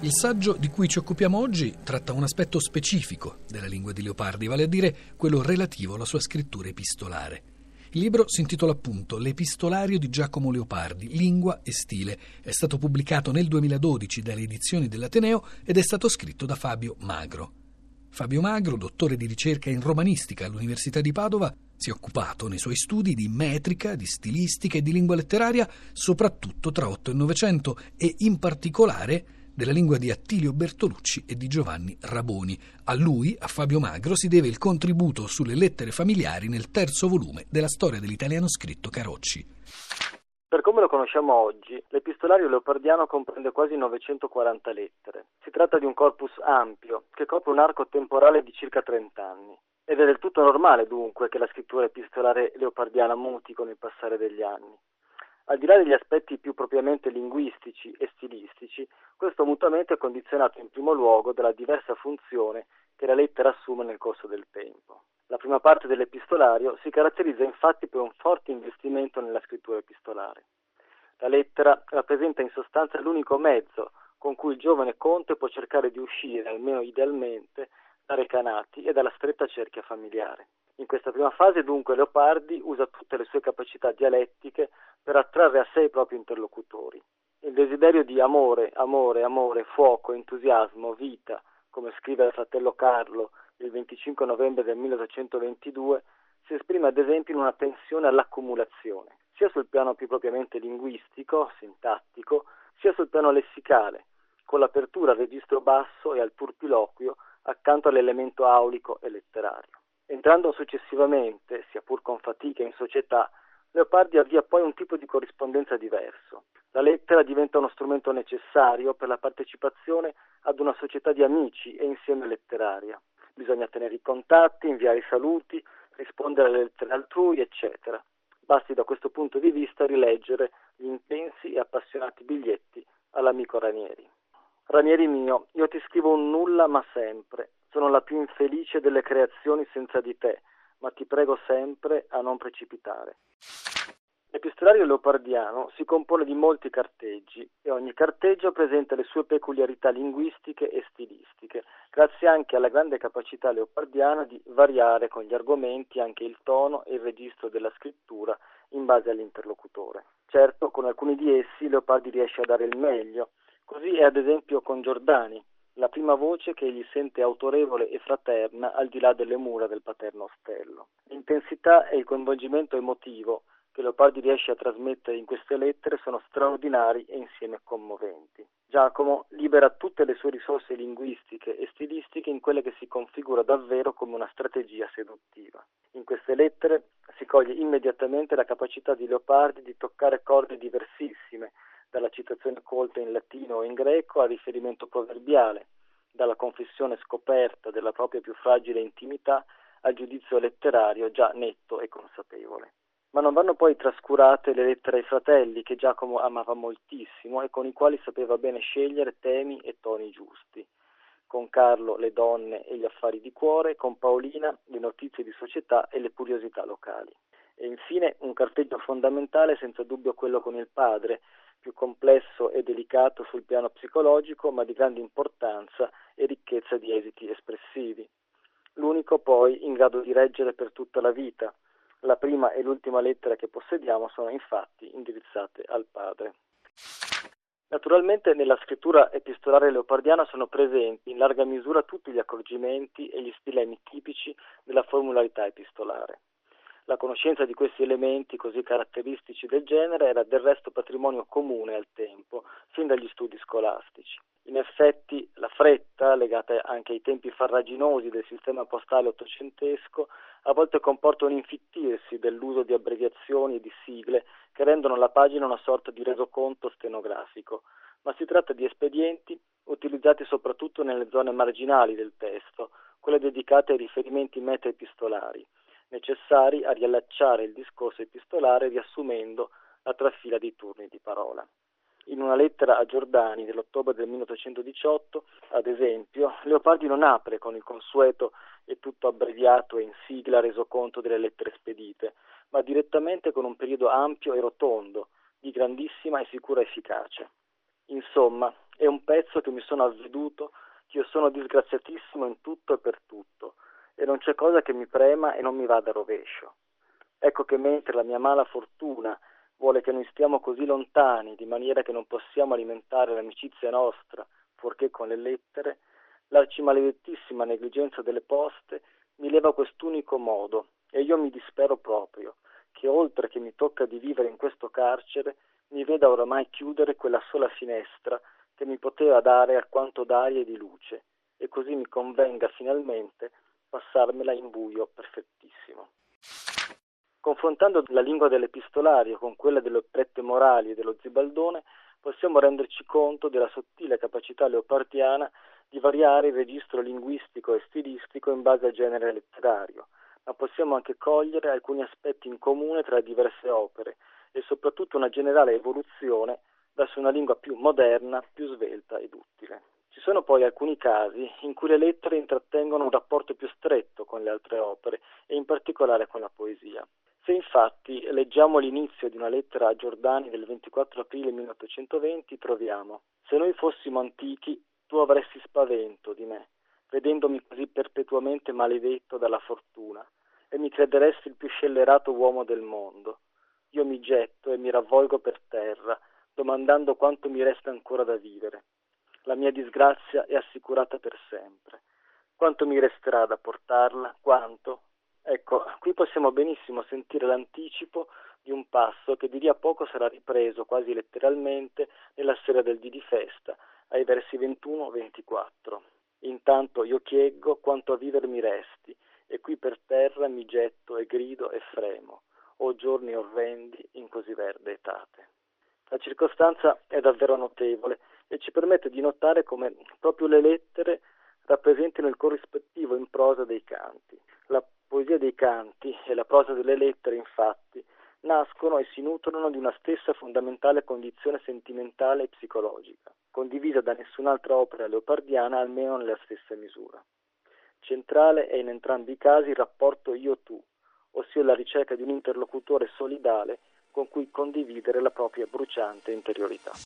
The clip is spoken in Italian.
Il saggio di cui ci occupiamo oggi tratta un aspetto specifico della lingua di Leopardi, vale a dire quello relativo alla sua scrittura epistolare. Il libro si intitola appunto L'epistolario di Giacomo Leopardi, lingua e stile. È stato pubblicato nel 2012 dalle edizioni dell'Ateneo ed è stato scritto da Fabio Magro. Fabio Magro, dottore di ricerca in romanistica all'Università di Padova, si è occupato nei suoi studi di metrica, di stilistica e di lingua letteraria, soprattutto tra 8 e 900 e in particolare della lingua di Attilio Bertolucci e di Giovanni Raboni. A lui, a Fabio Magro, si deve il contributo sulle lettere familiari nel terzo volume della storia dell'italiano scritto Carocci. Per come lo conosciamo oggi, l'epistolario leopardiano comprende quasi 940 lettere. Si tratta di un corpus ampio che copre un arco temporale di circa 30 anni. Ed è del tutto normale dunque che la scrittura epistolare leopardiana muti con il passare degli anni. Al di là degli aspetti più propriamente linguistici e stilistici, questo mutamento è condizionato in primo luogo dalla diversa funzione che la lettera assume nel corso del tempo. La prima parte dell'epistolario si caratterizza infatti per un forte investimento nella scrittura epistolare. La lettera rappresenta in sostanza l'unico mezzo con cui il giovane conte può cercare di uscire, almeno idealmente, da Recanati e dalla stretta cerchia familiare. In questa prima fase dunque Leopardi usa tutte le sue capacità dialettiche per attrarre a sé i propri interlocutori. Il desiderio di amore, amore, amore, fuoco, entusiasmo, vita, come scrive il fratello Carlo il 25 novembre del 1822, si esprime ad esempio in una tensione all'accumulazione, sia sul piano più propriamente linguistico, sintattico, sia sul piano lessicale, con l'apertura al registro basso e al turpiloquio accanto all'elemento aulico e letterario. Entrando successivamente, sia pur con fatica, in società, Leopardi avvia poi un tipo di corrispondenza diverso. La lettera diventa uno strumento necessario per la partecipazione ad una società di amici e insieme letteraria. Bisogna tenere i contatti, inviare i saluti, rispondere alle lettere altrui, eccetera. Basti da questo punto di vista rileggere gli intensi e appassionati biglietti all'amico Ranieri. Ranieri mio, io ti scrivo un nulla ma sempre, sono la più infelice delle creazioni senza di te, ma ti prego sempre a non precipitare. L'epistolario leopardiano si compone di molti carteggi e ogni carteggio presenta le sue peculiarità linguistiche e stilistiche, grazie anche alla grande capacità leopardiana di variare con gli argomenti anche il tono e il registro della scrittura in base all'interlocutore. Certo, con alcuni di essi Leopardi riesce a dare il meglio, così è ad esempio con Giordani, la prima voce che egli sente autorevole e fraterna al di là delle mura del paterno ostello. L'intensità e il coinvolgimento emotivo che Leopardi riesce a trasmettere in queste lettere sono straordinari e insieme commoventi. Giacomo libera tutte le sue risorse linguistiche e stilistiche in quelle che si configura davvero come una strategia seduttiva. In queste lettere si coglie immediatamente la capacità di Leopardi di toccare corde diversissime, dalla citazione colta in latino o in greco al riferimento proverbiale, dalla confessione scoperta della propria più fragile intimità al giudizio letterario già netto e consapevole. Ma non vanno poi trascurate le lettere ai fratelli che Giacomo amava moltissimo e con i quali sapeva bene scegliere temi e toni giusti. Con Carlo le donne e gli affari di cuore, con Paolina le notizie di società e le curiosità locali. E infine un carteggio fondamentale, senza dubbio quello con il padre, più complesso e delicato sul piano psicologico, ma di grande importanza e ricchezza di esiti espressivi. L'unico poi in grado di reggere per tutta la vita. La prima e l'ultima lettera che possediamo sono infatti indirizzate al padre. Naturalmente nella scrittura epistolare leopardiana sono presenti in larga misura tutti gli accorgimenti e gli stilemi tipici della formularità epistolare. La conoscenza di questi elementi così caratteristici del genere era del resto patrimonio comune al tempo, fin dagli studi scolastici. In effetti la fretta, legata anche ai tempi farraginosi del sistema postale ottocentesco, a volte comporta un infittirsi dell'uso di abbreviazioni e di sigle che rendono la pagina una sorta di resoconto stenografico, ma si tratta di espedienti utilizzati soprattutto nelle zone marginali del testo, quelle dedicate ai riferimenti meta-epistolari necessari a riallacciare il discorso epistolare riassumendo la trafila dei turni di parola. In una lettera a Giordani dell'ottobre del 1818, ad esempio, Leopardi non apre con il consueto e tutto abbreviato e in sigla resoconto delle lettere spedite, ma direttamente con un periodo ampio e rotondo, di grandissima e sicura efficacia. Insomma, è un pezzo che mi sono avveduto che io sono disgraziatissimo in tutto e per tutto, e non c'è cosa che mi prema e non mi vada a rovescio. Ecco che mentre la mia mala fortuna vuole che noi stiamo così lontani, di maniera che non possiamo alimentare l'amicizia nostra, fuorché con le lettere, l'arcimaledettissima negligenza delle poste mi leva quest'unico modo, e io mi dispero proprio, che oltre che mi tocca di vivere in questo carcere, mi veda oramai chiudere quella sola finestra che mi poteva dare alquanto d'aria e di luce, e così mi convenga finalmente passarmela in buio perfettissimo. Confrontando la lingua dell'epistolario con quella delle operette morali e dello zibaldone, possiamo renderci conto della sottile capacità leopardiana di variare il registro linguistico e stilistico in base al genere letterario, ma possiamo anche cogliere alcuni aspetti in comune tra le diverse opere e soprattutto una generale evoluzione verso una lingua più moderna, più svelta ed utile. Ci sono poi alcuni casi in cui le lettere intrattengono un rapporto più stretto con le altre opere e in particolare con la poesia. Se infatti leggiamo l'inizio di una lettera a Giordani del 24 aprile 1820 troviamo Se noi fossimo antichi tu avresti spavento di me, vedendomi così perpetuamente maledetto dalla fortuna, e mi crederesti il più scellerato uomo del mondo. Io mi getto e mi ravvolgo per terra, domandando quanto mi resta ancora da vivere. La mia disgrazia è assicurata per sempre. Quanto mi resterà da portarla? Quanto? Ecco, qui possiamo benissimo sentire l'anticipo di un passo che di lì a poco sarà ripreso quasi letteralmente nella sera del dì di festa, ai versi 21-24. Intanto io chieggo quanto a vivere mi resti, e qui per terra mi getto e grido e fremo, o giorni orrendi in così verde etate. La circostanza è davvero notevole e ci permette di notare come proprio le lettere rappresentino il corrispettivo in prosa dei canti. La poesia dei canti e la prosa delle lettere, infatti, nascono e si nutrono di una stessa fondamentale condizione sentimentale e psicologica, condivisa da nessun'altra opera leopardiana almeno nella stessa misura. Centrale è in entrambi i casi il rapporto io-tu, ossia la ricerca di un interlocutore solidale con cui condividere la propria bruciante interiorità.